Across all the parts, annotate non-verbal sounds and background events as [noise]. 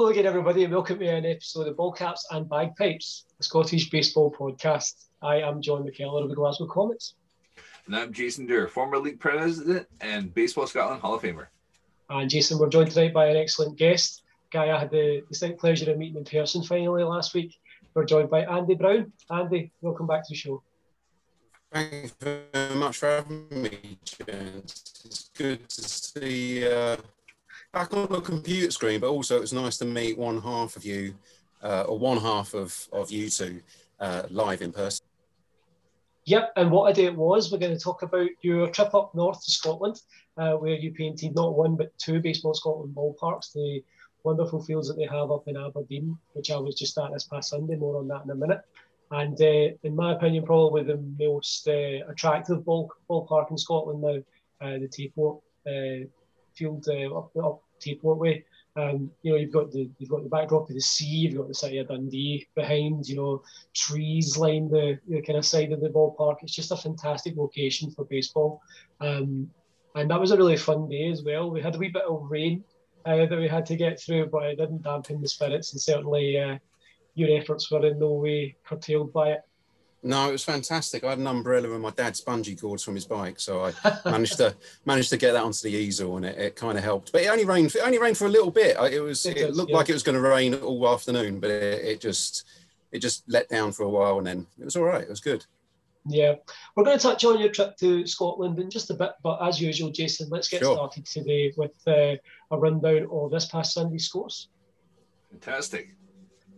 Hello again, everybody, and welcome to an episode of Ball Caps and Bagpipes, the Scottish Baseball Podcast. I am John McKellar of the Glasgow Comets. And I'm Jason Durr, former league president and Baseball Scotland Hall of Famer. And Jason, we're joined tonight by an excellent guest, guy I had the distinct pleasure of meeting in person finally last week. We're joined by Andy Brown. Andy, welcome back to the show. Thanks very much for having me, James. It's good to see uh, back on the computer screen, but also it's nice to meet one half of you, uh, or one half of, of you two uh, live in person. Yep, and what a day it was. We're going to talk about your trip up north to Scotland, uh, where you painted not one but two Baseball Scotland ballparks, the wonderful fields that they have up in Aberdeen, which I was just at this past Sunday. More on that in a minute. And uh, in my opinion, probably the most uh, attractive ball ballpark in Scotland now, uh, the Tayport uh, field uh, up, up Tayport way. Um, you know, you've got the you've got the backdrop of the sea, you've got the city of Dundee behind, you know, trees line the, the kind of side of the ballpark. It's just a fantastic location for baseball. Um, and that was a really fun day as well. We had a wee bit of rain uh, that we had to get through, but it didn't dampen the spirits, and certainly uh, your efforts were in no way curtailed by it. No, it was fantastic. I had an umbrella and my dad's bungee cords from his bike, so I [laughs] managed to managed to get that onto the easel, and it, it kind of helped. But it only rained. It only rained for a little bit. It was. It, it looked yeah. like it was going to rain all afternoon, but it, it, just it just let down for a while, and then it was all right. It was good. Yeah, we're going to touch on your trip to Scotland in just a bit, but as usual, Jason, let's get sure. started today with uh, a rundown of this past Sunday's scores. Fantastic.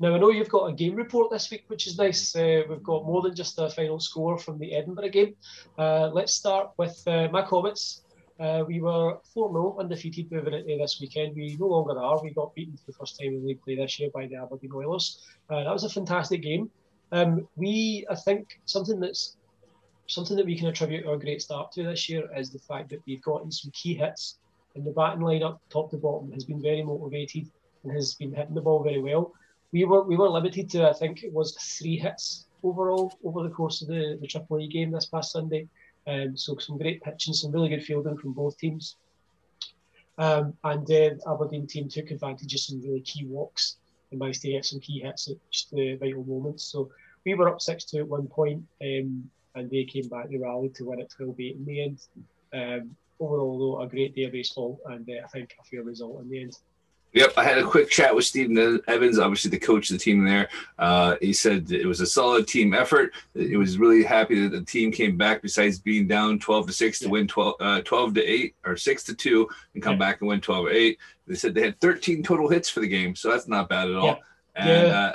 Now, I know you've got a game report this week, which is nice. Uh, we've got more than just a final score from the Edinburgh game. Uh, let's start with uh, my Comets. Uh, we were 4 0 undefeated moving into this weekend. We no longer are. We got beaten for the first time in league play this year by the Aberdeen Oilers. Uh, that was a fantastic game. Um, we, I think, something that's something that we can attribute our great start to this year is the fact that we've gotten some key hits in the batting lineup, top to bottom, has been very motivated and has been hitting the ball very well we were we were limited to I think it was three hits overall over the course of the the Triple A game this past Sunday. Um, so some great pitching, some really good fielding from both teams. Um, and then Aberdeen team took advantage of some really key walks and managed to get some key hits at just the vital moments. So we were up six two at one point, um, and they came back. They rallied to win it 12-8 in the end. Um, overall, though, a great day of baseball, and uh, I think a fair result in the end. Yep, I had a quick chat with Stephen Evans, obviously the coach of the team there. Uh, he said it was a solid team effort. He was really happy that the team came back, besides being down 12 to 6 to win 12, uh, 12 to 8 or 6 to 2 and come yeah. back and win 12 to 8. They said they had 13 total hits for the game, so that's not bad at all. Yeah. And yeah. Uh,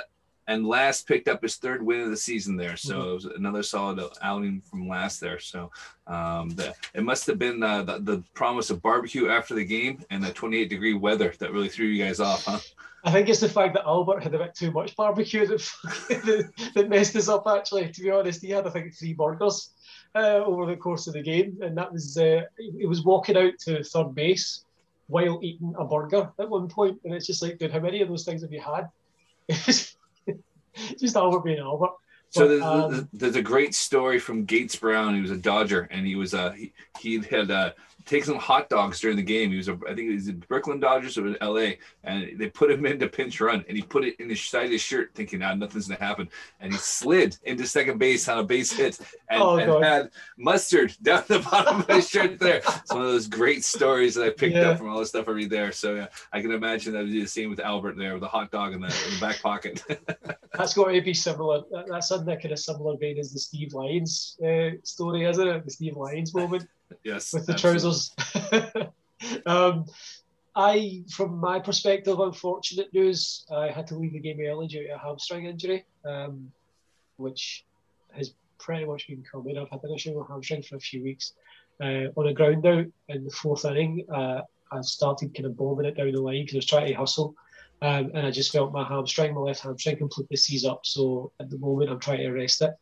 and last picked up his third win of the season there. So mm-hmm. it was another solid outing from last there. So um, the, it must have been uh, the, the, promise of barbecue after the game and the 28 degree weather that really threw you guys off, huh? I think it's the fact that Albert had a bit too much barbecue [laughs] that, that messed us up. Actually, to be honest, he had I think three burgers uh, over the course of the game, and that was uh, he was walking out to third base while eating a burger at one point, and it's just like, dude, how many of those things have you had? [laughs] [laughs] Just over being over. So there's, um, there's, a great story from Gates Brown. He was a Dodger, and he was uh he, he had uh take some hot dogs during the game. He was, a, I think, he was the Brooklyn Dodgers or in L.A. and they put him into pinch run, and he put it in the side of his shirt, thinking, "Ah, nothing's gonna happen," and he slid into second base on a base hit and, oh, and had mustard [laughs] down the bottom of his shirt. There, it's one of those great stories that I picked yeah. up from all the stuff I read there. So yeah, I can imagine that would be the same with Albert there with a the hot dog in the, in the back pocket. [laughs] that's got to be similar. That's in that kind of similar vein as the Steve Lyons uh, story, isn't it? The Steve Lyons moment yes, with the trousers. [laughs] um, I, from my perspective, unfortunate news. I had to leave the game early due to a hamstring injury, um, which has pretty much been coming. I've had an issue with hamstring for a few weeks. Uh, on a ground out in the fourth inning, uh, I started kind of bombing it down the line because I was trying to hustle. Um, and I just felt my hamstring, my left hamstring, completely seize up. So at the moment, I'm trying to rest it,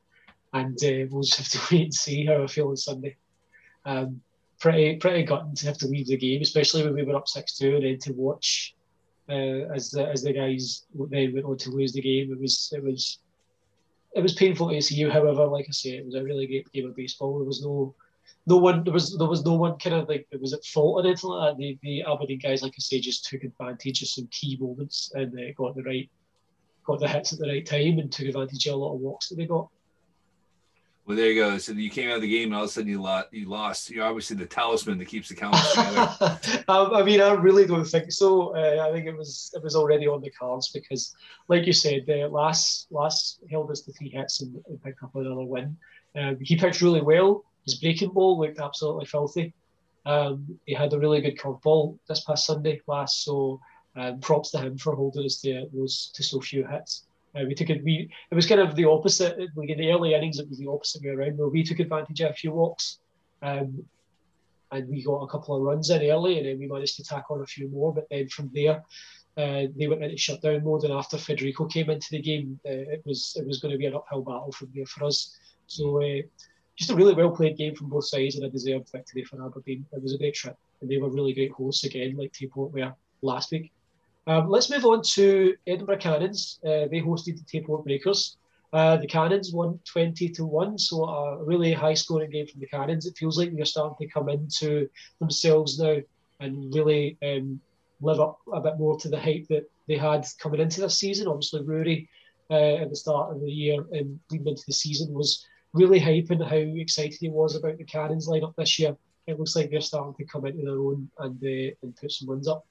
and uh, we'll just have to [laughs] wait and see how I feel on Sunday. Um, pretty pretty gutting to have to leave the game, especially when we were up six two, and then to watch uh, as the as the guys then went on to lose the game. It was it was it was painful to see. You. However, like I say, it was a really great game of baseball. There was no no one there was there was no one kind of like it was at fault or anything like that. The the Aberdeen guys, like I say, just took advantage of some key moments and they got the right got the hits at the right time and took advantage of a lot of walks that they got. Well, there you go. So you came out of the game, and all of a sudden you lost. You lost. You're obviously the talisman that keeps the count together. [laughs] um, I mean, I really don't think so. Uh, I think it was it was already on the cards because, like you said, uh, last last held us to three hits and, and picked up another win. Um, he pitched really well. His breaking ball looked absolutely filthy. Um, he had a really good curveball this past Sunday last, so um, props to him for holding us to those to so few hits. Uh, we took it. We it was kind of the opposite. Like in the early innings, it was the opposite way around. Where we took advantage of a few walks, um, and we got a couple of runs in early, and then we managed to tack on a few more. But then from there, uh, they went into shutdown mode, and after Federico came into the game, uh, it was it was going to be an uphill battle from there for us. So uh, just a really well played game from both sides, and a deserved victory for Aberdeen. It was a great trip, and they were really great hosts again, like Tayport were last week. Um, let's move on to Edinburgh Cannons. Uh, they hosted the Tayport Breakers. Uh, the Cannons won 20 to 1, so a really high scoring game from the Cannons. It feels like they're starting to come into themselves now and really um, live up a bit more to the hype that they had coming into this season. Obviously, Rory uh, at the start of the year and leading into the season was really hyping how excited he was about the Cannons lineup this year. It looks like they're starting to come into their own and, uh, and put some wins up.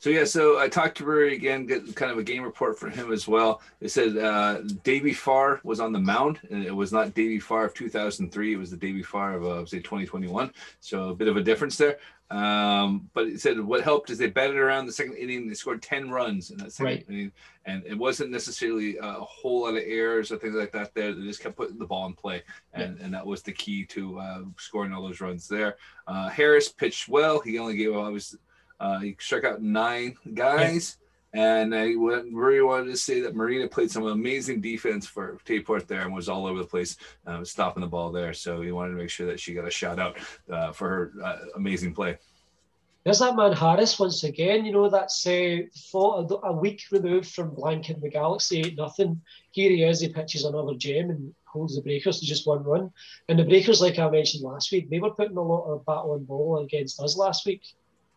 So yeah, so I talked to Rory again, get kind of a game report from him as well. It said uh, Davy Farr was on the mound, and it was not Davy Farr of 2003. It was the Davy Farr of uh, say 2021. So a bit of a difference there. Um, but it said what helped is they batted around the second inning. They scored 10 runs in that second right. inning, and it wasn't necessarily a whole lot of errors or things like that. There, they just kept putting the ball in play, and, yeah. and that was the key to uh, scoring all those runs there. Uh, Harris pitched well. He only gave, well, uh, he struck out nine guys. And I really wanted to say that Marina played some amazing defense for Tayport there and was all over the place, uh, stopping the ball there. So he wanted to make sure that she got a shout out uh, for her uh, amazing play. There's that man Harris once again. You know that's uh, a week removed from blanking the Galaxy eight nothing. Here he is. He pitches another gem and holds the Breakers to just one run. And the Breakers, like I mentioned last week, they were putting a lot of battle and ball against us last week.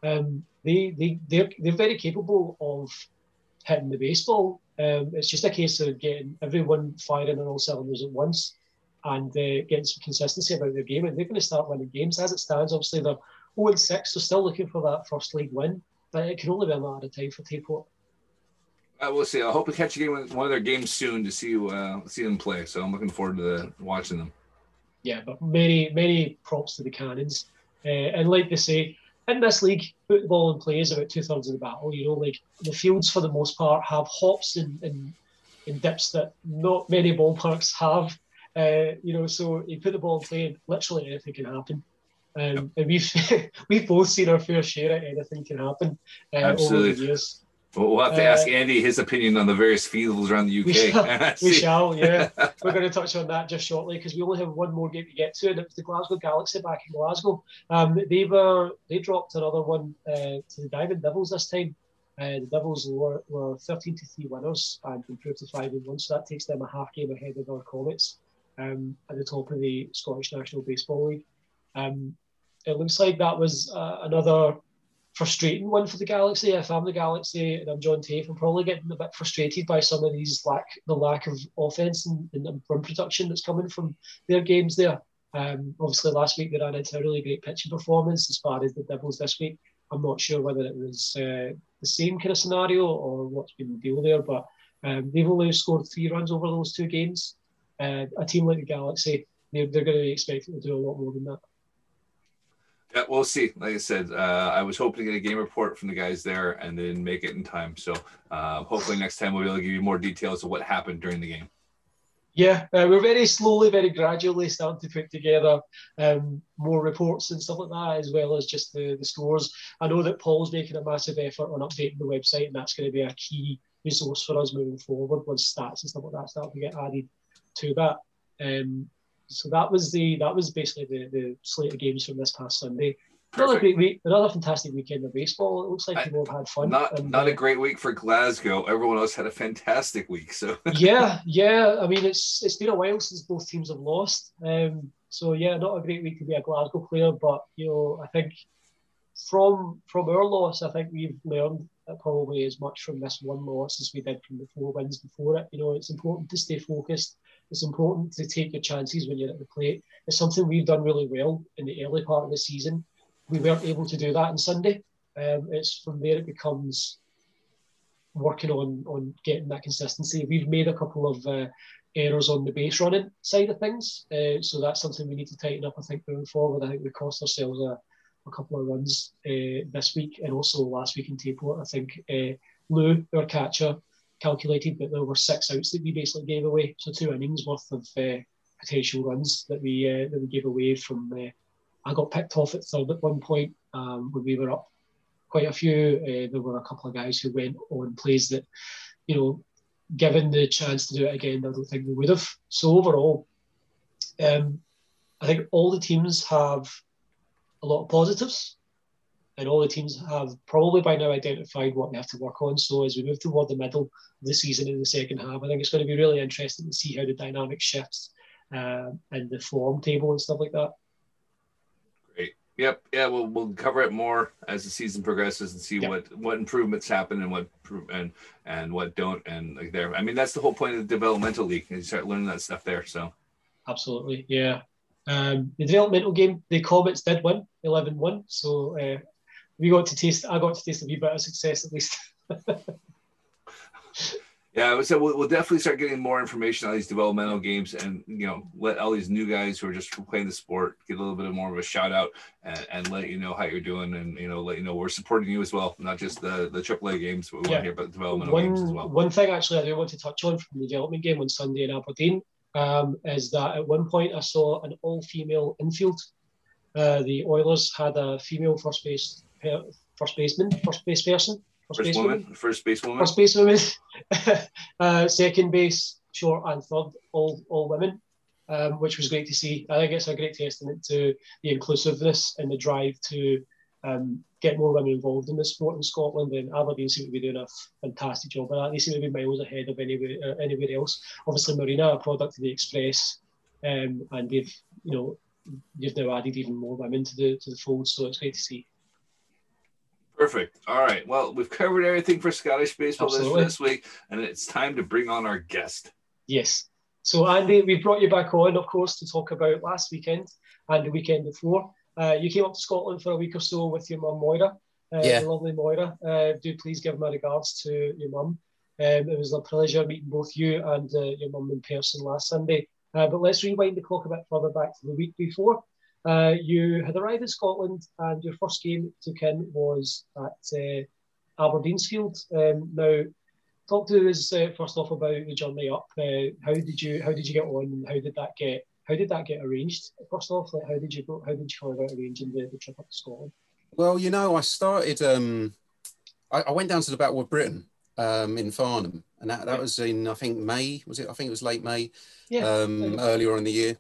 Um, they they they're, they're very capable of hitting the baseball. Um, it's just a case of getting everyone firing on all cylinders at once and uh, getting some consistency about their game. And they're going to start winning games as it stands. Obviously, they're 0 6, so still looking for that first league win. But it can only be a matter of time for Tayport. I will see. I hope we catch a game one of their games soon to see uh, see them play. So I'm looking forward to the, watching them. Yeah, but many many props to the Cannons, uh, and like they say, in this league, football and play is about two thirds of the battle. You know, like the fields for the most part have hops and, and, and dips that not many ballparks have. Uh, you know, so you put the ball in play, and literally anything can happen. Um, and we've [laughs] we've both seen our fair share of anything can happen uh, over the years. Well, we'll have to ask uh, Andy his opinion on the various fields around the UK. We shall, [laughs] we shall yeah. [laughs] We're going to touch on that just shortly because we only have one more game to get to, and it was the Glasgow Galaxy back in Glasgow. Um, they were they dropped another one uh, to the Diamond Devils this time. Uh, the Devils were, were 13 to 3 winners and improved to 5 and 1, so that takes them a half game ahead of our Comets um, at the top of the Scottish National Baseball League. Um, it looks like that was uh, another frustrating one for the Galaxy. If I'm the Galaxy and I'm John Tafe, I'm probably getting a bit frustrated by some of these lack the lack of offense and, and run production that's coming from their games there. Um, obviously, last week they ran into a really great pitching performance as far as the Devils this week. I'm not sure whether it was uh, the same kind of scenario or what's been the deal there, but um, they've only scored three runs over those two games. Uh, a team like the Galaxy, they're, they're going to be expecting to do a lot more than that. Yeah, we'll see. Like I said, uh, I was hoping to get a game report from the guys there and then make it in time. So uh, hopefully next time we'll be able to give you more details of what happened during the game. Yeah, uh, we're very slowly, very gradually starting to put together um, more reports and stuff like that, as well as just the, the scores. I know that Paul's making a massive effort on updating the website, and that's going to be a key resource for us moving forward once stats and stuff like that start to get added to that. Um, so that was the that was basically the, the slate of games from this past Sunday. Another great week, another fantastic weekend of baseball. It looks like people have had fun. Not and, not uh, a great week for Glasgow. Everyone else had a fantastic week. So [laughs] yeah, yeah. I mean, it's it's been a while since both teams have lost. Um, So yeah, not a great week to be a Glasgow player, but you know, I think from from our loss, I think we've learned probably as much from this one loss as we did from the four wins before it. You know, it's important to stay focused. It's important to take your chances when you're at the plate. It's something we've done really well in the early part of the season. We weren't able to do that on Sunday. Um, it's from there it becomes working on on getting that consistency. We've made a couple of uh, errors on the base running side of things, uh, so that's something we need to tighten up. I think moving forward, I think we cost ourselves a, a couple of runs uh, this week and also last week in Tayport. I think uh, Lou, our catcher, calculated that there were six outs that we basically gave away, so two innings worth of uh, potential runs that we uh, that we gave away from. I got picked off at third at one point um, when we were up quite a few. Uh, there were a couple of guys who went on plays that, you know, given the chance to do it again, I don't think they would have. So overall, um, I think all the teams have a lot of positives, and all the teams have probably by now identified what they have to work on. So as we move toward the middle of the season in the second half, I think it's going to be really interesting to see how the dynamic shifts uh, and the form table and stuff like that. Great. Yep. Yeah. We'll we'll cover it more as the season progresses and see yep. what what improvements happen and what and and what don't and like there. I mean, that's the whole point of the developmental league. You start learning that stuff there. So. Absolutely. Yeah. Um, the developmental game, the Comets did win 11-1. So uh, we got to taste. I got to taste a wee bit of success at least. [laughs] Yeah, so we'll, we'll, definitely start getting more information on these developmental games, and you know, let all these new guys who are just playing the sport get a little bit more of a shout out, and, and let you know how you're doing, and you know, let you know we're supporting you as well, not just the the AAA games, but we yeah. want to hear about the developmental one, games as well. One thing actually I do want to touch on from the development game on Sunday in Aberdeen um, is that at one point I saw an all-female infield. Uh, the Oilers had a female first base first baseman, first base person First, first woman, first base woman, first base woman, [laughs] uh, second base, short, and third, all all women, um, which was great to see. I think it's a great testament to the inclusiveness and the drive to um, get more women involved in the sport in Scotland. And Aberdeen seem to be doing a fantastic job of that. They seem to be miles ahead of anywhere uh, anywhere else. Obviously, Marina, a product of the Express, um, and they've you know they've now added even more women to the to the fold. So it's great to see. Perfect. All right. Well, we've covered everything for Scottish baseball Absolutely. this week, and it's time to bring on our guest. Yes. So, Andy, we brought you back on, of course, to talk about last weekend and the weekend before. Uh, you came up to Scotland for a week or so with your mum, Moira. Uh, yeah. lovely Moira. Uh, do please give my regards to your mum. Um, it was a pleasure meeting both you and uh, your mum in person last Sunday. Uh, but let's rewind the clock a bit further back to the week before. Uh, you had arrived in Scotland, and your first game took in was at uh. Um, now, talk to us uh, first off about the journey up. How did you how did you get on? How did that get how did that get arranged? First off, like how did you? How did you go about arranging the, the trip up to Scotland? Well, you know, I started. Um, I, I went down to the Battle of Britain um, in Farnham, and that, that was in I think May. Was it? I think it was late May. Yeah. Um, earlier in the year.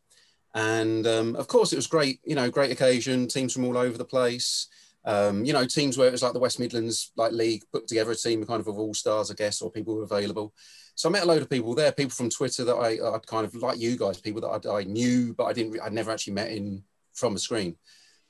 And um, of course, it was great, you know, great occasion, teams from all over the place. Um, you know, teams where it was like the West Midlands like league put together a team kind of of all stars, I guess, or people who were available. So I met a load of people there, people from Twitter that I, I kind of like you guys, people that I, I knew, but I didn't, I never actually met in from a screen.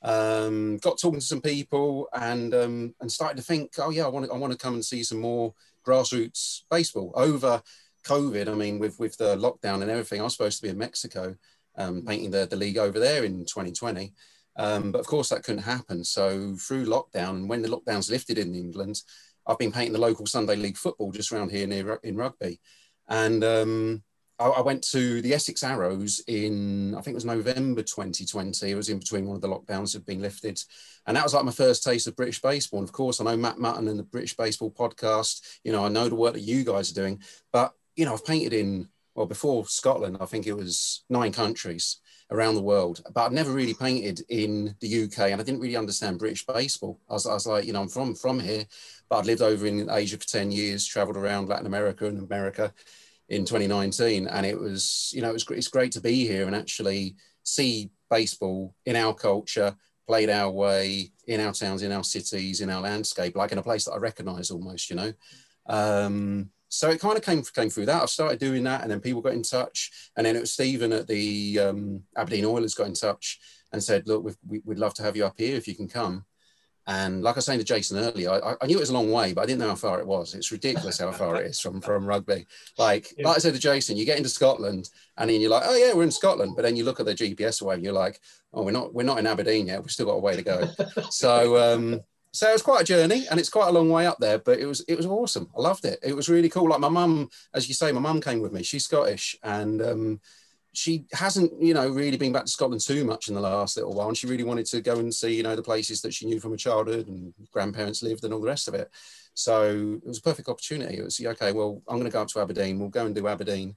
Um, got talking to some people and um, and started to think, oh yeah, I want to, I want to come and see some more grassroots baseball over COVID. I mean, with with the lockdown and everything, I was supposed to be in Mexico um, painting the, the league over there in 2020. Um, but of course, that couldn't happen. So through lockdown, when the lockdowns lifted in England, I've been painting the local Sunday league football just around here near in Rugby, and um, I, I, went to the Essex Arrows in I think it was November 2020. It was in between one of the lockdowns had been lifted, and that was like my first taste of British baseball. And of course, I know Matt Mutton and the British Baseball podcast. You know, I know the work that you guys are doing, but you know, I've painted in well, before Scotland, I think it was nine countries around the world, but I'd never really painted in the UK and I didn't really understand British baseball. I was, I was like, you know, I'm from, from here, but I'd lived over in Asia for 10 years, traveled around Latin America and America in 2019. And it was, you know, it was, it's great to be here and actually see baseball in our culture, played our way in our towns, in our cities, in our landscape, like in a place that I recognize almost, you know. Um, so it kind of came came through that. I started doing that, and then people got in touch, and then it was Stephen at the um, Aberdeen Oilers got in touch and said, "Look, we would love to have you up here if you can come." And like I was saying to Jason earlier, I, I, knew it was a long way, but I didn't know how far it was. It's ridiculous how far it is from, from Rugby. Like, yeah. like I said to Jason, you get into Scotland and then you're like, oh yeah, we're in Scotland. But then you look at the GPS away and you're like, oh, we're not, we're not in Aberdeen yet. We've still got a way to go. [laughs] so, um, so it was quite a journey and it's quite a long way up there, but it was, it was awesome. I loved it. It was really cool. Like my mum, as you say, my mum came with me. She's Scottish and, um, she hasn't, you know, really been back to Scotland too much in the last little while. And she really wanted to go and see, you know, the places that she knew from her childhood and grandparents lived and all the rest of it. So it was a perfect opportunity. It was, okay, well, I'm going to go up to Aberdeen. We'll go and do Aberdeen.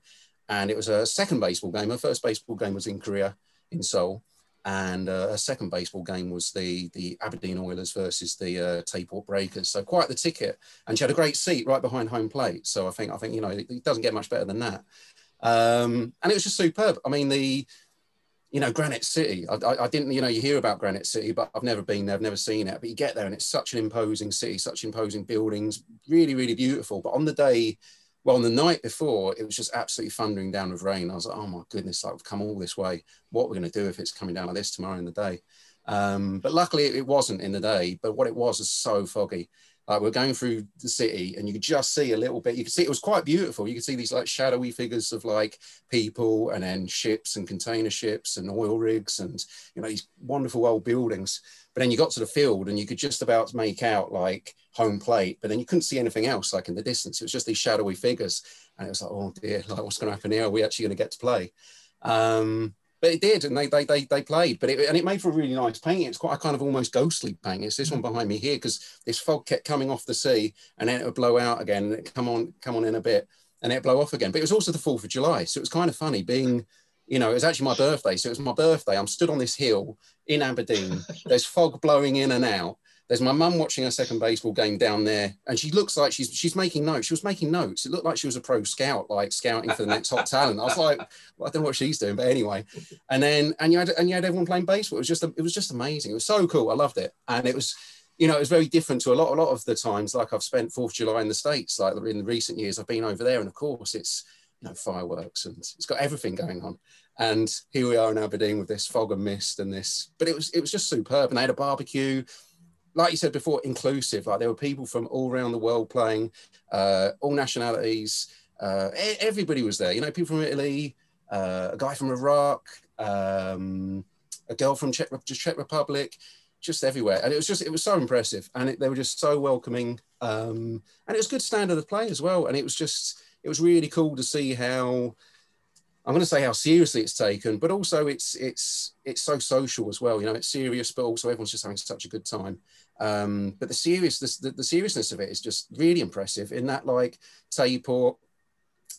And it was a second baseball game. Her first baseball game was in Korea, in Seoul. And uh, her second baseball game was the, the Aberdeen Oilers versus the uh, Tayport Breakers. So quite the ticket. And she had a great seat right behind home plate. So I think, I think you know, it doesn't get much better than that. Um, and it was just superb. I mean, the, you know, Granite City, I, I, I, didn't, you know, you hear about Granite City, but I've never been there, I've never seen it. But you get there and it's such an imposing city, such imposing buildings, really, really beautiful. But on the day, well, on the night before, it was just absolutely thundering down with rain. I was like, oh my goodness, like, we've come all this way. What we're going to do if it's coming down like this tomorrow in the day? Um, but luckily, it wasn't in the day. But what it was was so foggy. Uh, we're going through the city and you could just see a little bit. You could see it was quite beautiful. You could see these like shadowy figures of like people and then ships and container ships and oil rigs and, you know, these wonderful old buildings. But then you got to the field and you could just about make out like home plate, but then you couldn't see anything else like in the distance. It was just these shadowy figures. And it was like, oh dear, like what's going to happen here? Are we actually going to get to play? Um, but it did, and they they they, they played. But it and it made for a really nice painting. It's quite a kind of almost ghostly painting. It's this one behind me here because this fog kept coming off the sea, and then it would blow out again, and it come on come on in a bit, and it blow off again. But it was also the Fourth of July, so it was kind of funny being. You know, it was actually my birthday. So it was my birthday. I'm stood on this hill in Aberdeen. [laughs] There's fog blowing in and out there's my mum watching a second baseball game down there, and she looks like she's she's making notes. She was making notes. It looked like she was a pro scout, like scouting for the next hot talent. I was like, [laughs] well, I don't know what she's doing, but anyway. And then and you had and you had everyone playing baseball. It was just it was just amazing. It was so cool. I loved it, and it was you know, it was very different to a lot, a lot of the times. Like I've spent Fourth of July in the States, like in the recent years, I've been over there, and of course, it's you know fireworks and it's got everything going on. And here we are in Aberdeen with this fog and mist and this, but it was it was just superb. And they had a barbecue like you said before, inclusive. Like there were people from all around the world playing, uh, all nationalities. Uh, everybody was there. You know, people from Italy, uh, a guy from Iraq, um, a girl from Czech, Czech Republic, just everywhere. And it was just, it was so impressive. And it, they were just so welcoming. Um, and it was good standard of play as well. And it was just, it was really cool to see how I'm going to say how seriously it's taken, but also it's it's it's so social as well. You know, it's serious, but also everyone's just having such a good time. Um, but the seriousness the, the, seriousness of it is just really impressive. In that, like Tayport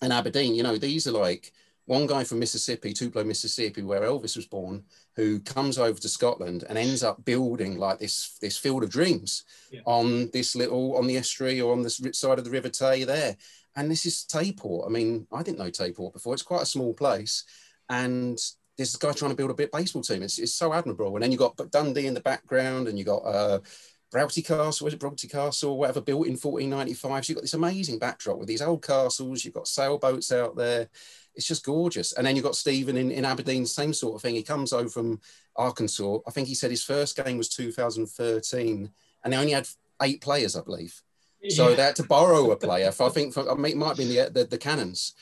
and Aberdeen, you know, these are like one guy from Mississippi, Tupelo, Mississippi, where Elvis was born, who comes over to Scotland and ends up building like this this field of dreams yeah. on this little on the estuary or on this side of the River Tay there and this is Tayport. I mean, I didn't know Tayport before. It's quite a small place, and there's a guy trying to build a bit baseball team. It's, it's so admirable. And then you got Dundee in the background, and you got uh, Broughty Castle, was it Broughty Castle, or whatever, built in 1495. So you've got this amazing backdrop with these old castles. You've got sailboats out there. It's just gorgeous. And then you've got Stephen in, in Aberdeen, same sort of thing. He comes over from Arkansas. I think he said his first game was 2013, and they only had eight players, I believe. So they had to borrow a player. For, I think for, it might be the, the, the Cannons.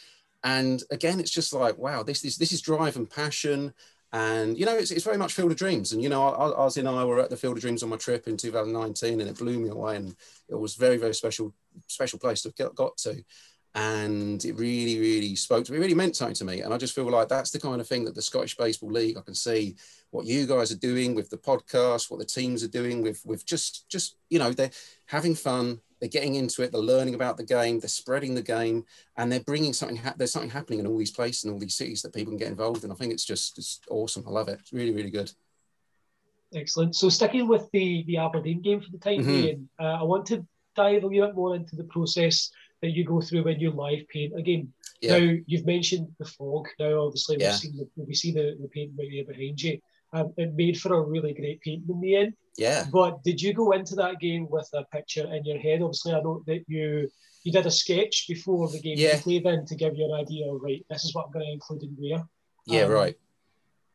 And again, it's just like wow, this is this is drive and passion, and you know, it's, it's very much Field of Dreams. And you know, I, I was in Iowa at the Field of Dreams on my trip in 2019, and it blew me away. And it was very very special special place to have got to and it really, really spoke to me, It really meant something to me. And I just feel like that's the kind of thing that the Scottish Baseball League, I can see what you guys are doing with the podcast, what the teams are doing with, with just, just, you know, they're having fun, they're getting into it, they're learning about the game, they're spreading the game, and they're bringing something, there's something happening in all these places and all these cities that people can get involved in. I think it's just, it's awesome. I love it. It's really, really good. Excellent. So sticking with the, the Aberdeen game for the time mm-hmm. being, uh, I want to dive a little bit more into the process that you go through when you live paint a game. Yeah. Now you've mentioned the fog. Now obviously yeah. we've seen the, we see the, the paint right here behind you. Um, it made for a really great paint in the end. Yeah. But did you go into that game with a picture in your head? Obviously, I know that you you did a sketch before the game Yeah. play then to give you an idea of right, this is what I'm going to include in where. Yeah, Um, right.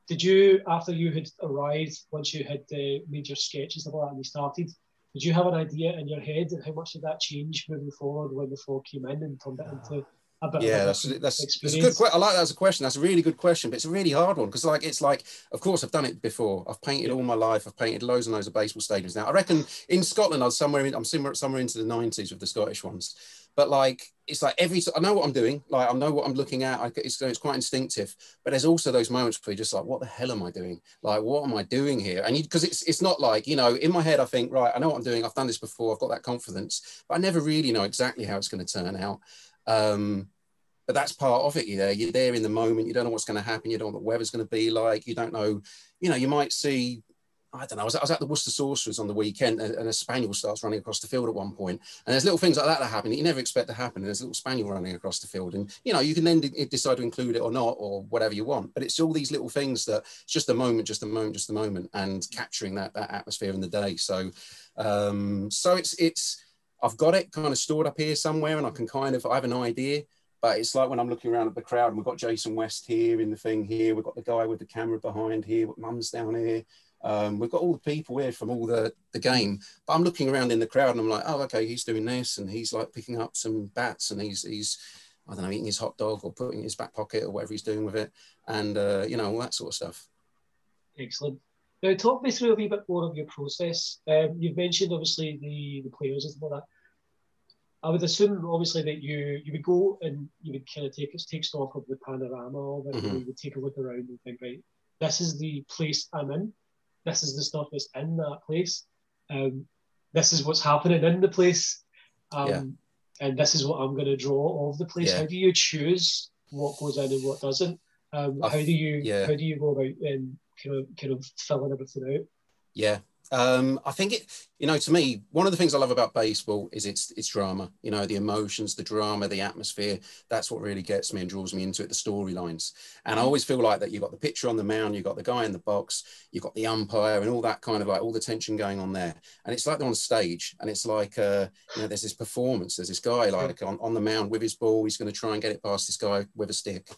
Did you, after you had arrived, once you had uh, made your sketches and all that and you started, did you have an idea in your head and how much did that change moving forward when the fog came in and turned it into a bit Yeah, that's that's, that's a good. experience? que- I like that as a question. That's a really good question, but it's a really hard one because, like, it's like, of course, I've done it before. I've painted Yeah. all my life. I've painted loads and loads of baseball stadiums. Now, I reckon in Scotland, I was somewhere. In, I'm somewhere somewhere into the '90s with the Scottish ones. But like, it's like every. I know what I'm doing. Like, I know what I'm looking at. I, it's it's quite instinctive. But there's also those moments where you're just like, what the hell am I doing? Like, what am I doing here? And because it's it's not like you know, in my head, I think, right, I know what I'm doing. I've done this before. I've got that confidence, but I never really know exactly how it's going to turn out. Um, but that's part of it. You're there, you're there in the moment. You don't know what's going to happen. You don't know what the weather's going to be like. You don't know, you know, you might see, I don't know. I was, I was at the Worcester Sorcerers on the weekend and, and a spaniel starts running across the field at one point. And there's little things like that that happen that you never expect to happen. And there's a little spaniel running across the field. And, you know, you can then de- decide to include it or not or whatever you want. But it's all these little things that it's just a moment, just a moment, just a moment and capturing that, that atmosphere in the day. So, um, so it's, it's, I've got it kind of stored up here somewhere and I can kind of, I have an idea but it's like when I'm looking around at the crowd and we've got Jason West here in the thing here, we've got the guy with the camera behind here, Mum's down here. Um, we've got all the people here from all the, the game, but I'm looking around in the crowd and I'm like, oh, okay, he's doing this and he's like picking up some bats and he's, he's, I don't know, eating his hot dog or putting it in his back pocket or whatever he's doing with it. And, uh, you know, all that sort of stuff. Excellent. Now, talk me through a wee bit more of your process. Um, you've mentioned obviously the the players and stuff like that. I would assume obviously that you you would go and you would kind of take take stock of the panorama of it. Mhm. You would take a look around and think, right, this is the place I'm in. This is the stuff that's in that place. Um, this is what's happening in the place. Um, Yeah. And this is what I'm going to draw of the place. Yeah. How do you choose what goes in and what doesn't? Um, how do you yeah. how do you go about um, kind of kind of filling everything out? Yeah. Um, I think it, you know, to me, one of the things I love about baseball is its its drama. You know, the emotions, the drama, the atmosphere. That's what really gets me and draws me into it. The storylines, and I always feel like that. You've got the pitcher on the mound, you've got the guy in the box, you've got the umpire, and all that kind of like all the tension going on there. And it's like they're on stage, and it's like, uh, you know, there's this performance. There's this guy like on, on the mound with his ball. He's going to try and get it past this guy with a stick,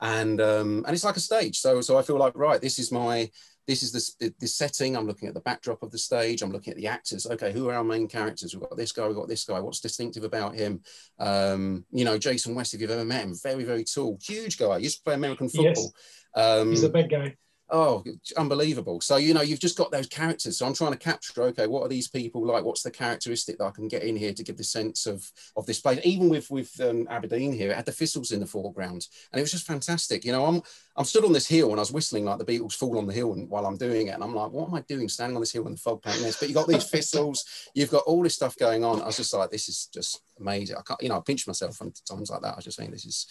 and um, and it's like a stage. So so I feel like right, this is my this is the, the setting. I'm looking at the backdrop of the stage. I'm looking at the actors. Okay, who are our main characters? We've got this guy. We've got this guy. What's distinctive about him? Um, you know, Jason West. If you've ever met him, very very tall, huge guy. Used to play American Yes. football. Um, He's a big guy. Oh, unbelievable. So, you know, you've just got those characters. So I'm trying to capture, okay, what are these people like? What's the characteristic that I can get in here to give the sense of of this place? Even with with um, Aberdeen here, it had the thistles in the foreground. And it was just fantastic. You know, I'm I'm stood on this hill and I was whistling like the Beatles Fool on the Hill and while I'm doing it. And I'm like, what am I doing standing on this hill in the fog painting this? But you've got these thistles, you've got all this stuff going on. I was just like, this is just amazing. I can't, you know, I pinch myself from times like that. I was just saying, this is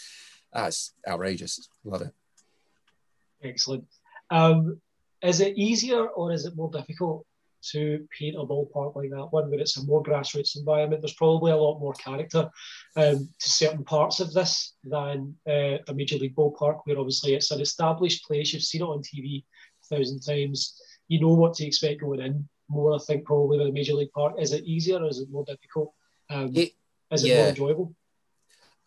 that's outrageous. Love it. Excellent. Um, is it easier or is it more difficult to paint a ballpark like that one where it's a more grassroots environment? There's probably a lot more character um, to certain parts of this than uh, a major league ballpark, where obviously it's an established place. You've seen it on TV a thousand times. You know what to expect going in. More, I think, probably than a major league park. Is it easier or is it more difficult? Um, It- is it yeah. more enjoyable?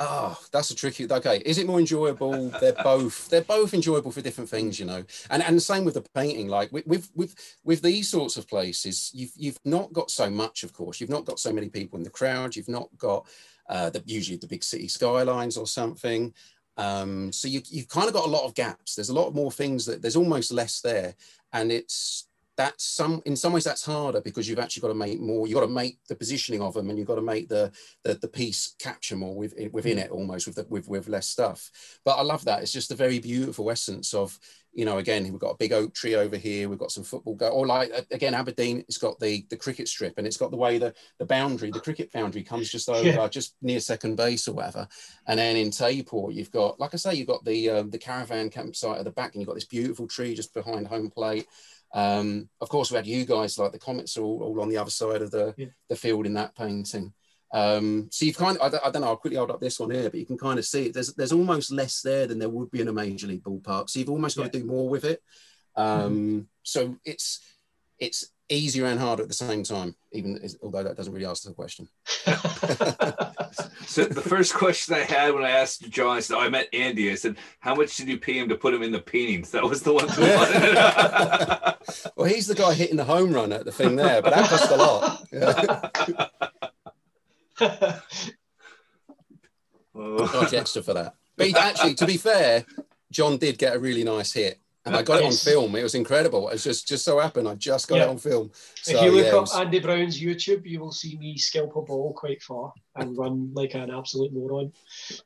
Oh, that's a tricky. Okay, is it more enjoyable? They're both. They're both enjoyable for different things, you know. And and the same with the painting. Like with with with, with these sorts of places, you've you've not got so much. Of course, you've not got so many people in the crowd. You've not got uh, the usually the big city skylines or something. Um, so you you've kind of got a lot of gaps. There's a lot more things that there's almost less there, and it's that's some in some ways that's harder because you've actually got to make more you've got to make the positioning of them and you've got to make the the, the piece capture more with, within it almost with, the, with with less stuff. But i love that. It's just a very beautiful essence of you know again we've got a big oak tree over here we've got some football go or like again aberdeen it's got the the cricket strip and it's got the way the the boundary the cricket boundary comes just [laughs] over Yeah. just near second base or whatever. And then in Tayport, you've got like i say you've got the um, the caravan campsite at the back and you've got this beautiful tree just behind home plate um, of course, we had you guys like the Comets all, all on the other side of the, Yeah. the field in that painting. Um, so you've kind of, I don't, I don't know, I'll quickly hold up this one here, but you can kind of see it. There's, there's almost less there than there would be in a major league ballpark. So you've almost got to do more with it. Um, So it's, it's easier and harder at the same time, even as, although that doesn't really answer the question. [laughs] [laughs] so the first question I had when I asked John, I said, oh, I met Andy. I said, how much did you pay him to put him in the paintings? That was the one. [laughs] well, he's the guy hitting the home run at the thing there, but that cost a lot. Yeah. Charge extra for that. But actually, to be fair, John did get a really nice hit and I got it on film. It was incredible. It's just just so happened I just got yeah. it on film. So, if you look yeah, up was... Andy Brown's YouTube, you will see me scalp a ball quite far and run like an absolute moron.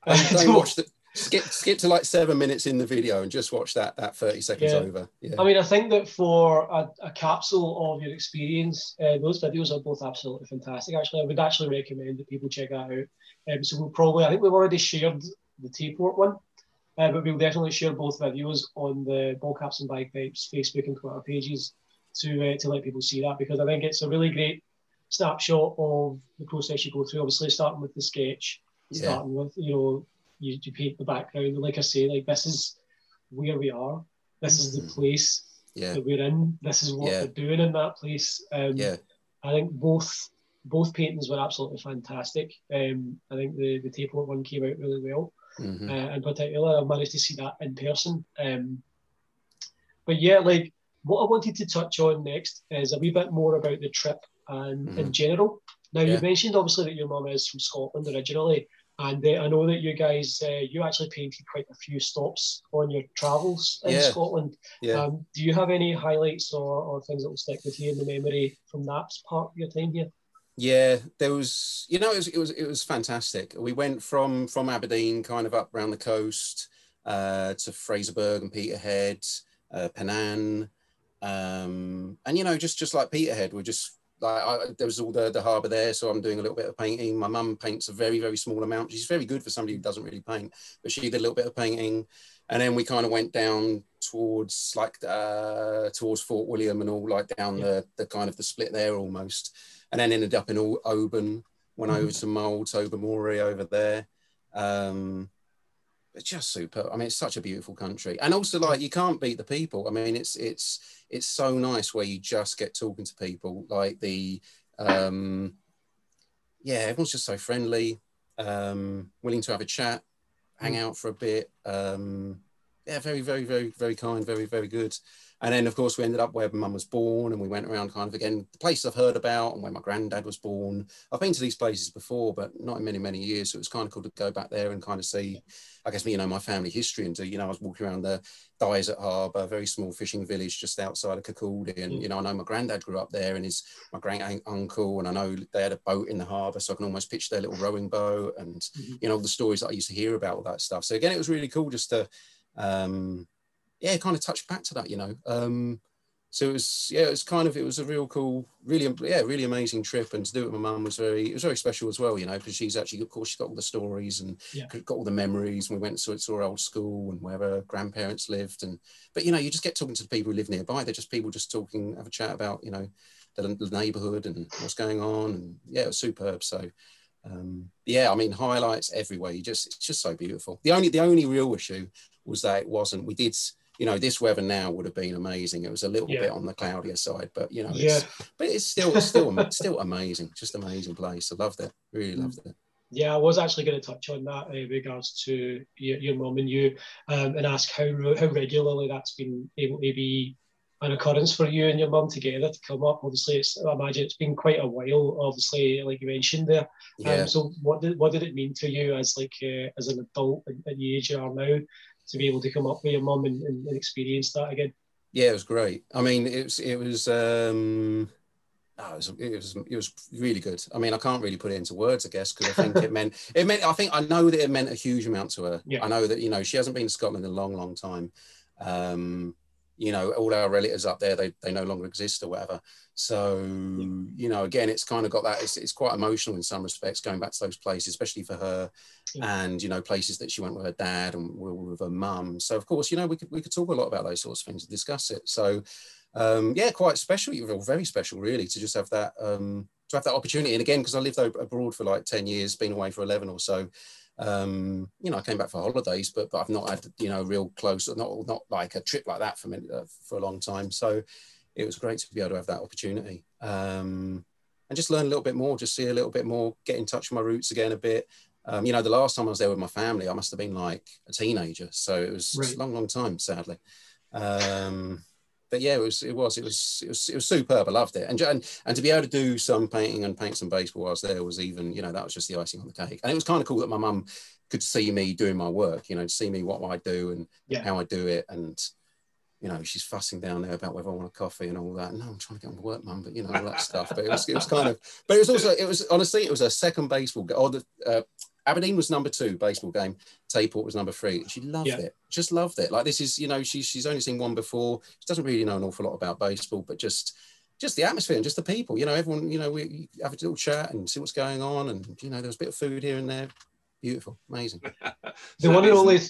don't watch the, skip skip to like seven minutes in the video and just watch that that 30 seconds yeah. over yeah i mean i think that for a, a capsule of your experience uh, those videos are both absolutely fantastic actually i would actually recommend that people check that out um, so we'll probably i think we've already shared the Tayport one uh, but we'll definitely share both videos on the Ball Caps and Bagpipes Facebook and Twitter pages to uh, to let people see that because I think it's a really great snapshot of the process you go through. Obviously, starting with the sketch, yeah. starting with you know you, you paint the background. Like I say, like this is where we are. This is the mm-hmm. place yeah. that we're in. This is what yeah. we're doing in that place. Um, yeah. I think both both paintings were absolutely fantastic. Um, I think the the Tayport one came out really well mm-hmm. uh, in particular. I managed to see that in person. Um, but yeah, like what I wanted to touch on next is a wee bit more about the trip and mm-hmm. in general. Now yeah. you mentioned obviously that your mum is from Scotland originally, and uh, I know that you guys uh, you actually painted quite a few stops on your travels in yeah. Scotland. Yeah. Um, do you have any highlights or, or things that will stick with you in the memory from that part of your time here? Yeah, there was, you know, it was, it was, it was fantastic. We went from from Aberdeen, kind of up around the coast, uh, to Fraserburgh and Peterhead, uh, Pennan, um, and you know, just just like Peterhead, we're just like I, there was all the the harbour there, so I'm doing a little bit of painting. My mum paints a very very small amount. She's very good for somebody who doesn't really paint, but she did a little bit of painting, and then we kind of went down towards like uh, towards Fort William and all like down yeah. the the kind of the split there almost and then ended up in all Oban, went mm-hmm. over to Mull's, Tobermory over there. Um, it's just super. I mean, it's such a beautiful country, and also like you can't beat the people. I mean, it's it's it's so nice where you just get talking to people. Like the, um, yeah, everyone's just so friendly, um, willing to have a chat, hang mm. out for a bit. Um, yeah, very, very, very, very kind, very, very good. And then, of course, we ended up where my mum was born, and we went around kind of again the places I've heard about and where my granddad was born. I've been to these places before, but not in many, many years. So it was kind of cool to go back there and kind of see, I guess, you know, my family history. And to, you know, I was walking around the Dysart Harbour, a very small fishing village just outside of Kirkcaldy. And, mm. you know, I know my granddad grew up there and his, my great uncle, and I know they had a boat in the harbour. So I can almost pitch their little rowing boat and, mm-hmm. you know, the stories that I used to hear about all that stuff. So again, it was really cool just to, um, yeah, kind of touched back to that, you know. Um, so it was, yeah, it was kind of, it was a real cool, really, yeah, really amazing trip. And to do it with my mum was very, it was very special as well, you know, because she's actually, of course, she's got all the stories and yeah. got all the memories. And we went to saw her old school and where her grandparents lived. And, but, you know, you just get talking to the people who live nearby. They're just people just talking, have a chat about, you know, the, the neighborhood and what's going on. And yeah, it was superb. So, um, yeah, I mean, highlights everywhere. You just, it's just so beautiful. The only, the only real issue was that it wasn't, we did, you know, this weather now would have been amazing. It was a little yeah. bit on the cloudier side, but you know, yeah. but it's still, it's still, still amazing. Just amazing place. I loved it. Really loved it. Yeah, I was actually going to touch on that in regards to your, your mum and you, um, and ask how how regularly that's been able to be an occurrence for you and your mum together to come up. Obviously, it's I imagine it's been quite a while. Obviously, like you mentioned there. Yeah. Um, so, what did what did it mean to you as like uh, as an adult at the age you are now to be able to come up with your mum and, and, experience that again. Yeah, it was great. I mean, it was it was um, oh, it was it was it was really good. I mean, I can't really put it into words, I guess, because I think it [laughs] meant it meant. I think I know that it meant a huge amount to her. Yeah. I know that you know she hasn't been to Scotland in a long, long time. Um, you know, all our relatives up there, they, they no longer exist or whatever. So, you know, again, it's kind of got that, it's, it's quite emotional in some respects, going back to those places, especially for her and, you know, places that she went with her dad and with her mum. So, of course, you know, we could, we could talk a lot about those sorts of things and discuss it. So, um, yeah, quite special, very special, really, to just have that, um, to have that opportunity. And again, because I lived abroad for like 10 years, been away for 11 or so, um, you know, I came back for holidays, but, but I've not had, you know, real close, not, not like a trip like that for me, uh, for a long time. So it was great to be able to have that opportunity. Um, and just learn a little bit more, just see a little bit more, get in touch with my roots again a bit. Um, you know, the last time I was there with my family, I must have been like a teenager, so it was right. a long, long time, sadly. Um, but yeah, it was, it was, it was, it was, it was superb. I loved it, and and and to be able to do some painting and paint some baseball while I was there was even, you know, that was just the icing on the cake. And it was kind of cool that my mum could see me doing my work, you know, see me what I do and yeah. how I do it, and you know, she's fussing down there about whether I want a coffee and all that. No, I'm trying to get on to work, mum, but you know, all that stuff. But it was, it was kind of, but it was also, it was honestly, it was a second baseball, or the, uh, Aberdeen was number two baseball game. Tayport was number three. She loved yeah. it. Just loved it. Like this is, you know, she's she's only seen one before. She doesn't really know an awful lot about baseball, but just just the atmosphere and just the people. You know, everyone. You know, we have a little chat and see what's going on, and you know, there was a bit of food here and there. Beautiful, amazing. [laughs] the one and only.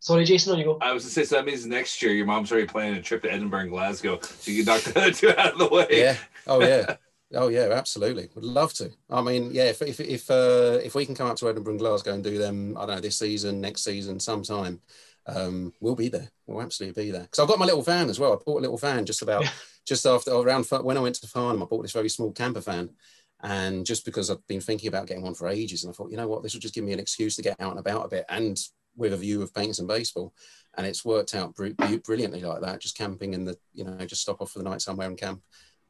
Sorry, Jason, on you go. I was to say, so that means next year your mom's already planning a trip to Edinburgh and Glasgow, so you can knock [laughs] the other two out of the way. Yeah. Oh yeah. [laughs] Oh yeah, absolutely. Would love to. I mean, yeah, if if if, uh, if we can come up to Edinburgh and Glasgow and do them, I don't know, this season, next season, sometime, um, we'll be there. We'll absolutely be there. Because I've got my little van as well. I bought a little van just about [laughs] just after around when I went to Farnham. I bought this very small camper van, and just because I've been thinking about getting one for ages, and I thought, you know what, this will just give me an excuse to get out and about a bit, and with a view of painting some baseball. And it's worked out brilliantly like that. Just camping in the, you know, just stop off for the night somewhere and camp.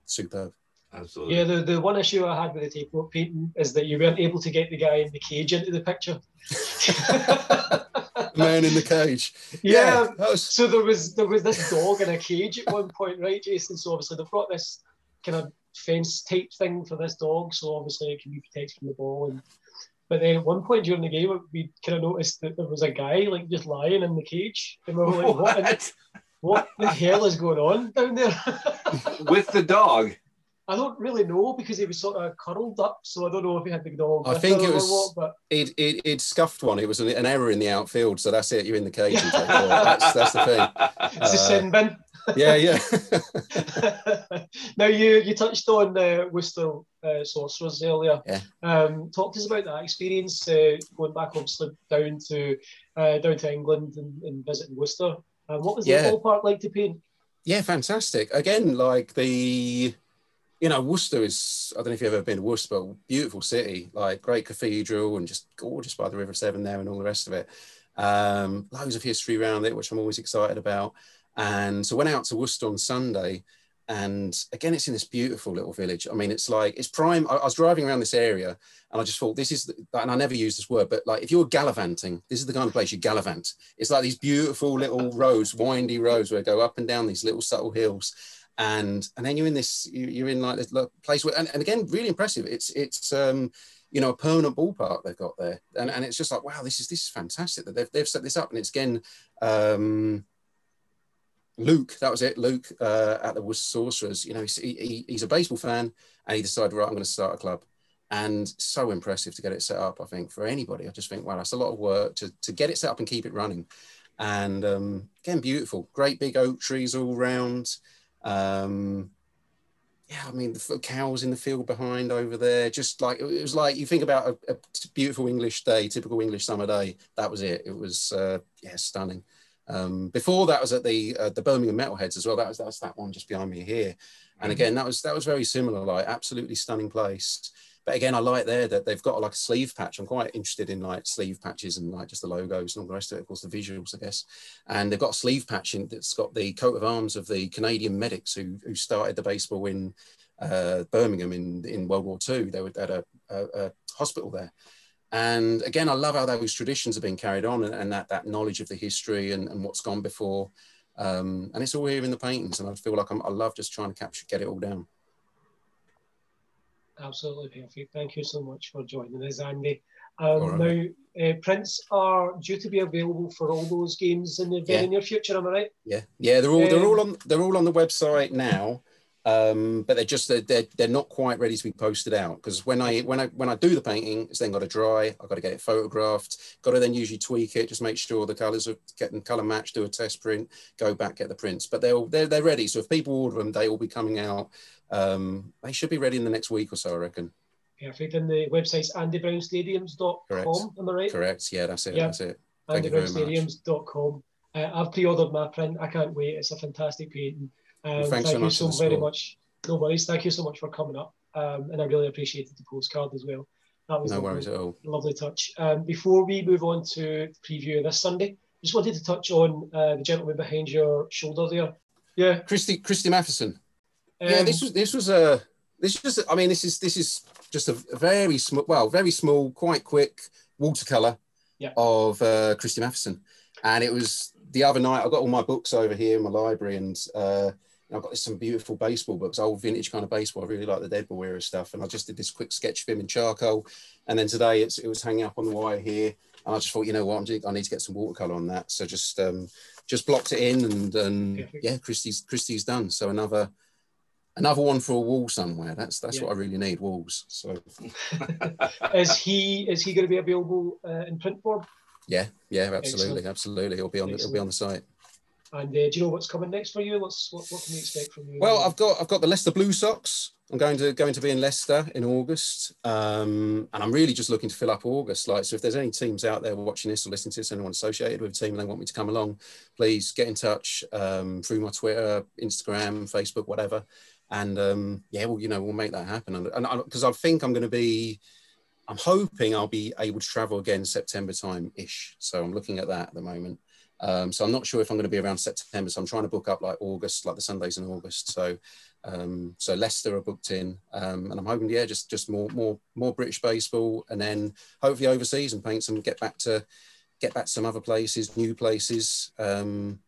Superb. Absolutely. Yeah, the, the one issue I had with the Tayport painting is that you weren't able to get the guy in the cage into the picture. [laughs] [laughs] Man in the cage. Yeah. yeah was... So there was there was this dog in a cage at one point, right, Jason? So obviously they brought this kind of fence type thing for this dog, so obviously it can be protected from the ball. And but then at one point during the game, we kind of noticed that there was a guy like just lying in the cage, and we were like, "What? what, what the hell is going on down there?" [laughs] With the dog. I don't really know because he was sort of curled up, so I don't know if he had the dog. I think it was what, but it, it it scuffed one. It was an, an, error in the outfield, so that's it. You're in the cage. [laughs] that's that's the thing. It's uh, a sin bin. yeah, yeah. [laughs] now you you touched on uh, Worcester uh, sorcerers earlier. Yeah. Um, talk to us about that experience uh, going back obviously down to uh, down to England and, and visiting Worcester. Um, what was yeah. the ballpark like to paint? Yeah, fantastic. Again, like the you know, Worcester is, I don't know if you've ever been to Worcester, but beautiful city, like great cathedral and just gorgeous by the River Severn there and all the rest of it. Um, loads of history around it, which I'm always excited about. And so went out to Worcester on Sunday. And again, it's in this beautiful little village. I mean, it's like, it's prime. I, I was driving around this area and I just thought, this is, the, and I never use this word, but like if you're gallivanting, this is the kind of place you gallivant. It's like these beautiful little roads, windy roads where go up and down these little subtle hills and and then you're in this you're in like this place where and, and again really impressive it's it's um you know a permanent ballpark they've got there and, and it's just like wow this is this is fantastic that they've, they've set this up and it's again um Luke, that was it. Luke uh, at the Sorcerers, you know, he's, he, he's a baseball fan and he decided, right, I'm going to start a club. And so impressive to get it set up, I think, for anybody. I just think, wow, that's a lot of work to, to get it set up and keep it running. And um, again, beautiful. Great big oak trees all round. Um, yeah, I mean, the cows in the field behind over there, just like it was like you think about a, a beautiful English day, typical English summer day. That was it. It was uh, yeah, stunning. Um, before that was at the uh, the Birmingham Metalheads as well. That was that's that one just behind me here. And mm-hmm. again, that was that was very similar. Like absolutely stunning place. But again, I like there that they've got like a sleeve patch. I'm quite interested in like sleeve patches and like just the logos and all the rest of it. Of course, the visuals, I guess. And they've got a sleeve patch in, that's got the coat of arms of the Canadian medics who who started the baseball in uh, Birmingham in in World War II. They were at a, a, a hospital there. And again, I love how those traditions are being carried on and, and that, that knowledge of the history and, and what's gone before. Um, and it's all here in the paintings. And I feel like I'm, I love just trying to capture, get it all down. Absolutely perfect. Thank you so much for joining us, Andy. Um, right. Now, uh, prints are due to be available for all those games in the very yeah. near future. Am I right? Yeah, yeah. They're all um, they're all on they're all on the website now, um, but they're just they're, they're, they're not quite ready to be posted out because when I when I when I do the painting, it's then got to dry. I've got to get it photographed. Got to then usually tweak it, just make sure the colours are getting colour matched. Do a test print, go back get the prints. But they're they're they're ready. So if people order them, they will be coming out um, they should be ready in the next week or so, I reckon. Perfect. And the website's andybrownstadiums.com, am I right? Correct. Yeah, that's it. Yeah. That's it. andybrownstadiums.com. Uh, I've pre-ordered my print. I can't wait. It's a fantastic painting. Um, well, thank so you so very much. No worries. Thank you so much for coming up. um, and I really appreciated the postcard as well. That was no lovely, worries at all. Lovely touch. Um, before we move on to the preview this Sunday, just wanted to touch on uh, the gentleman behind your shoulder there. Yeah, Christy Christy Mathewson. Um, yeah, this was this was a this was I mean this is this is just a very small well very small quite quick watercolor yeah. of uh, Christy Mathewson, and it was the other night. I got all my books over here in my library, and uh, I've got some beautiful baseball books, old vintage kind of baseball. I really like the Deadball era stuff, and I just did this quick sketch of him in charcoal. And then today it was hanging up on the wire here, and I just thought, you know what, I'm doing, I need to get some watercolor on that. So just um, just blocked it in, and, and yeah, Christie's Christie's done. So another another one for a wall somewhere. That's that's yeah. what I really need walls. So [laughs] is he is he going to be available uh, in print form? Yeah, yeah, absolutely, Excellent. absolutely. He'll be on the, he'll be on the site. And uh, do you know what's coming next for you? What's what, what can we expect from you? Well, I've got I've got the Leicester Blue Sox. I'm going to going to be in Leicester in August, um, and I'm really just looking to fill up August. Like, so if there's any teams out there watching this or listening to this, anyone associated with a team and they want me to come along, please get in touch um, through my Twitter, Instagram, Facebook, whatever. And um, yeah, well, you know, we'll make that happen. And because I, I think I'm going to be, I'm hoping I'll be able to travel again September time ish. So I'm looking at that at the moment. Um, so I'm not sure if I'm going to be around September. So I'm trying to book up like August, like the Sundays in August. So um, so Leicester are booked in, um, and I'm hoping yeah, just just more more more British baseball, and then hopefully overseas and paint some get back to get back to some other places, new places. Um,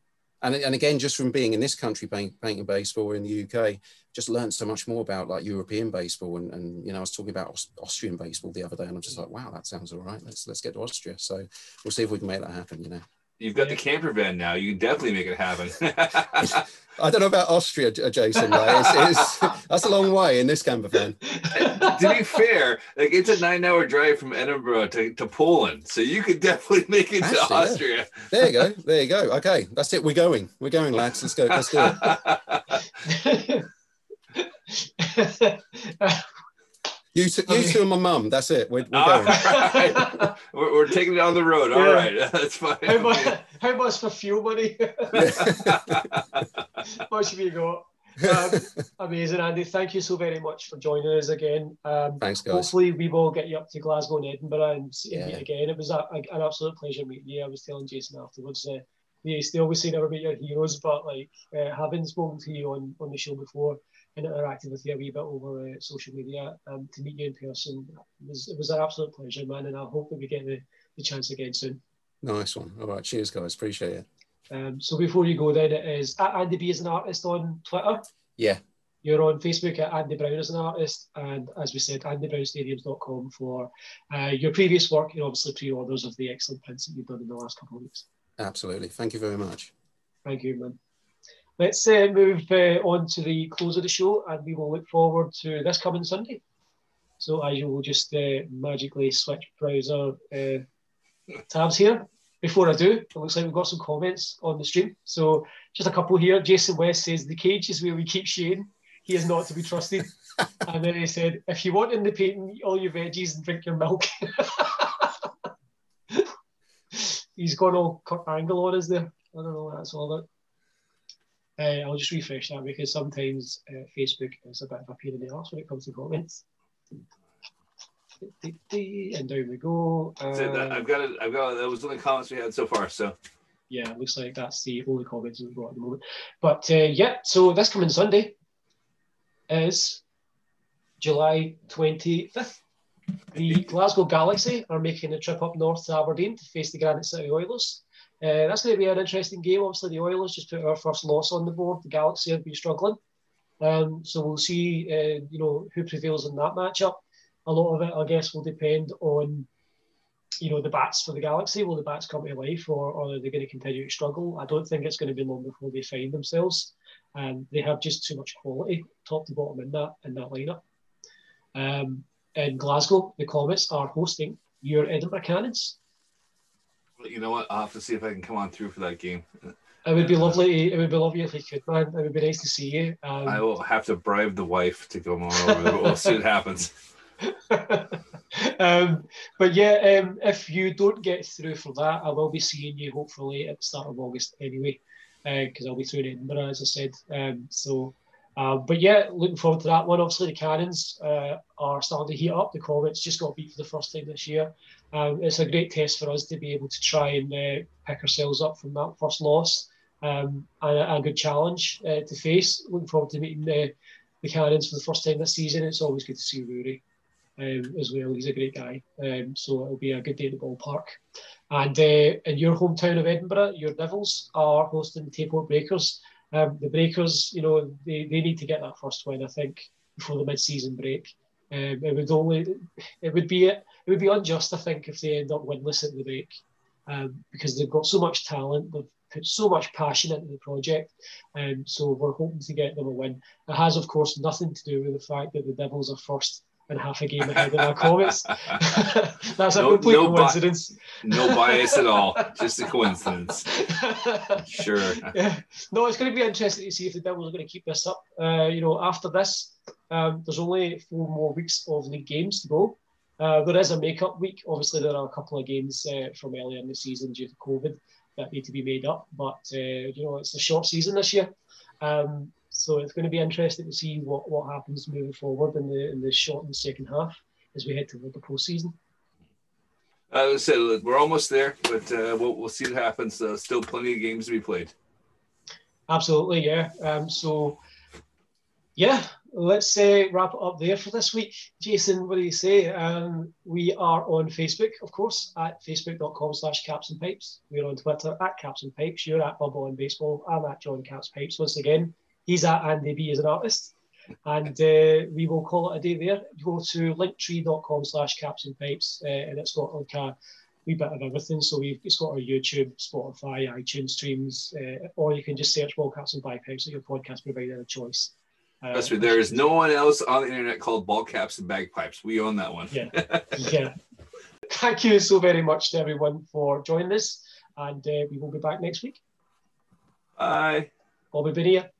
and, and again, just from being in this country playing, painting baseball in the UK, just learned so much more about like European baseball. And, and you know, I was talking about Austrian baseball the other day, and I'm just like, wow, that sounds all right. Let's let's get to Austria. So we'll see if we can make that happen. You know. You've got the camper van now. You can definitely make it happen. [laughs] I don't know about Austria, Jason. It's, it's, that's a long way in this camper van. [laughs] [laughs] to be fair, like it's a nine-hour drive from Edinburgh to, to Poland, so you could definitely [laughs] make it Actually, to Austria. Yeah. There you go. There you go. Okay, that's it. We're going. We're going, lads. Let's go. Let's do it. [laughs] You, two, you two and my mum. That's it. We're, we're going. Right. we're, we're, taking it on the road. All yeah. right, that's fine. How much, how much for fuel money? much have you got? Um, [laughs] amazing, Andy. Thank you so very much for joining us again. Um, Thanks, guys. Hopefully, we will get you up to Glasgow and Edinburgh and see yeah. you again. It was a, a, an absolute pleasure meeting you. I was telling Jason afterwards. Uh, they, they always say never meet your heroes, but like uh, having spoken to you on, on the show before, and interacting with you a wee bit over uh, social media um, to meet you in person. It was, it was an absolute pleasure, man, and I hope that we get the, the chance again soon. Nice one. All right, cheers, guys. Appreciate it. Um, so before you go, then it is at Andy B as an artist on Twitter. Yeah. You're on Facebook at Andy Brown as an artist, and as we said, AndyBrownStadiums.com for uh, your previous work and obviously pre-orders of the excellent prints that you've done in the last couple of weeks. Absolutely. Thank you very much. Thank you, man. Let's uh, move uh, on to the close of the show and we will look forward to this coming Sunday. So as you will just uh, magically switch browser uh, tabs here. Before I do, it looks like we've got some comments on the stream. So just a couple here. Jason West says, the cage is where we keep Shane. He is not to be trusted. [laughs] and then he said, if you want in the painting, eat all your veggies and drink your milk. [laughs] He's gone all Kurt Angle on there. I don't know what that's all about. Uh, I'll just refresh that because sometimes uh, Facebook is a bit of a pain in the ass when it comes to comments. And down we go. Uh, I've got it. I've got it. That was the only comments we had so far. So yeah, it looks like that's the only comments we've got at the moment. But uh, yeah, so this coming Sunday is July 25th. The Glasgow Galaxy are making a trip up north to Aberdeen to face the Granite City Oilers. Uh, that's going to be an interesting game. Obviously, the Oilers just put our first loss on the board. The Galaxy have been struggling, um, so we'll see. Uh, you know who prevails in that matchup. A lot of it, I guess, will depend on you know the bats for the Galaxy. Will the bats come to life, or, or are they going to continue to struggle? I don't think it's going to be long before they find themselves. Um, they have just too much quality, top to bottom, in that in that lineup. Um, in Glasgow, the Comets are hosting your Edinburgh Cannons you know what? I'll have to see if I can come on through for that game. It would be lovely. It would be lovely if you could, man. It would be nice to see you. Um, I will have to bribe the wife to come on over. We'll see what happens. [laughs] um, but yeah, um, if you don't get through for that, I will be seeing you hopefully at the start of August anyway, because uh, I'll be through in Edinburgh, as I said. Um, so Uh, but yeah, looking forward to that one. Obviously, the Cannons uh, are starting to heat up. The Comets just got beat for the first time this year. Um, it's a great test for us to be able to try and uh, pick ourselves up from that first loss. Um, and a, a, good challenge uh, to face. Looking forward to meeting the, the Cannons for the first time this season. It's always good to see Rory um, as well. He's a great guy. Um, so it'll be a good day at the ballpark. And uh, in your hometown of Edinburgh, your Devils are hosting the Tayport Breakers. Um, the Breakers, you know, they, they need to get that first win, I think, before the mid-season break. Um, it would only, it would be, it would be unjust, I think, if they end up winless at the break, um, because they've got so much talent, they've put so much passion into the project, and um, so we're hoping to get them a win. It has, of course, nothing to do with the fact that the Devils are first and half a game ahead of our Comets. [laughs] That's a complete no coincidence. Bi- no bias at all, just a coincidence. [laughs] sure. Yeah. No, it's going to be interesting to see if the Devils are going to keep this up. Uh, you know, after this, um, there's only four more weeks of league games to go. Uh, there is a make-up week. Obviously, there are a couple of games uh, from earlier in the season due to COVID that need to be made up. But uh, you know, it's a short season this year. Um, so it's going to be interesting to see what, what happens moving forward in the in the short and second half as we head toward the postseason. I said we're almost there, but uh, we'll, we'll see what happens. Uh, still plenty of games to be played. Absolutely, yeah. Um, so, yeah, let's uh, wrap it up there for this week. Jason, what do you say? Um, we are on Facebook, of course, at facebook.com slash caps and pipes. We're on Twitter at caps and pipes. You're at Bubble and Baseball. I'm at John Caps Pipes. Once again, he's at Andy B as an artist. And uh, we will call it a day there. Go to linktree.com slash caps and pipes, uh, and it's got like a wee bit of everything. So we've it's got our YouTube, Spotify, iTunes streams, uh, or you can just search Ball Caps and Bagpipes at your podcast provider of choice. Uh, That's right. There is no one else on the internet called Ball Caps and Bagpipes. We own that one. yeah. [laughs] yeah. Thank you so very much to everyone for joining us, and uh, we will be back next week. Bye. Bobby Benia.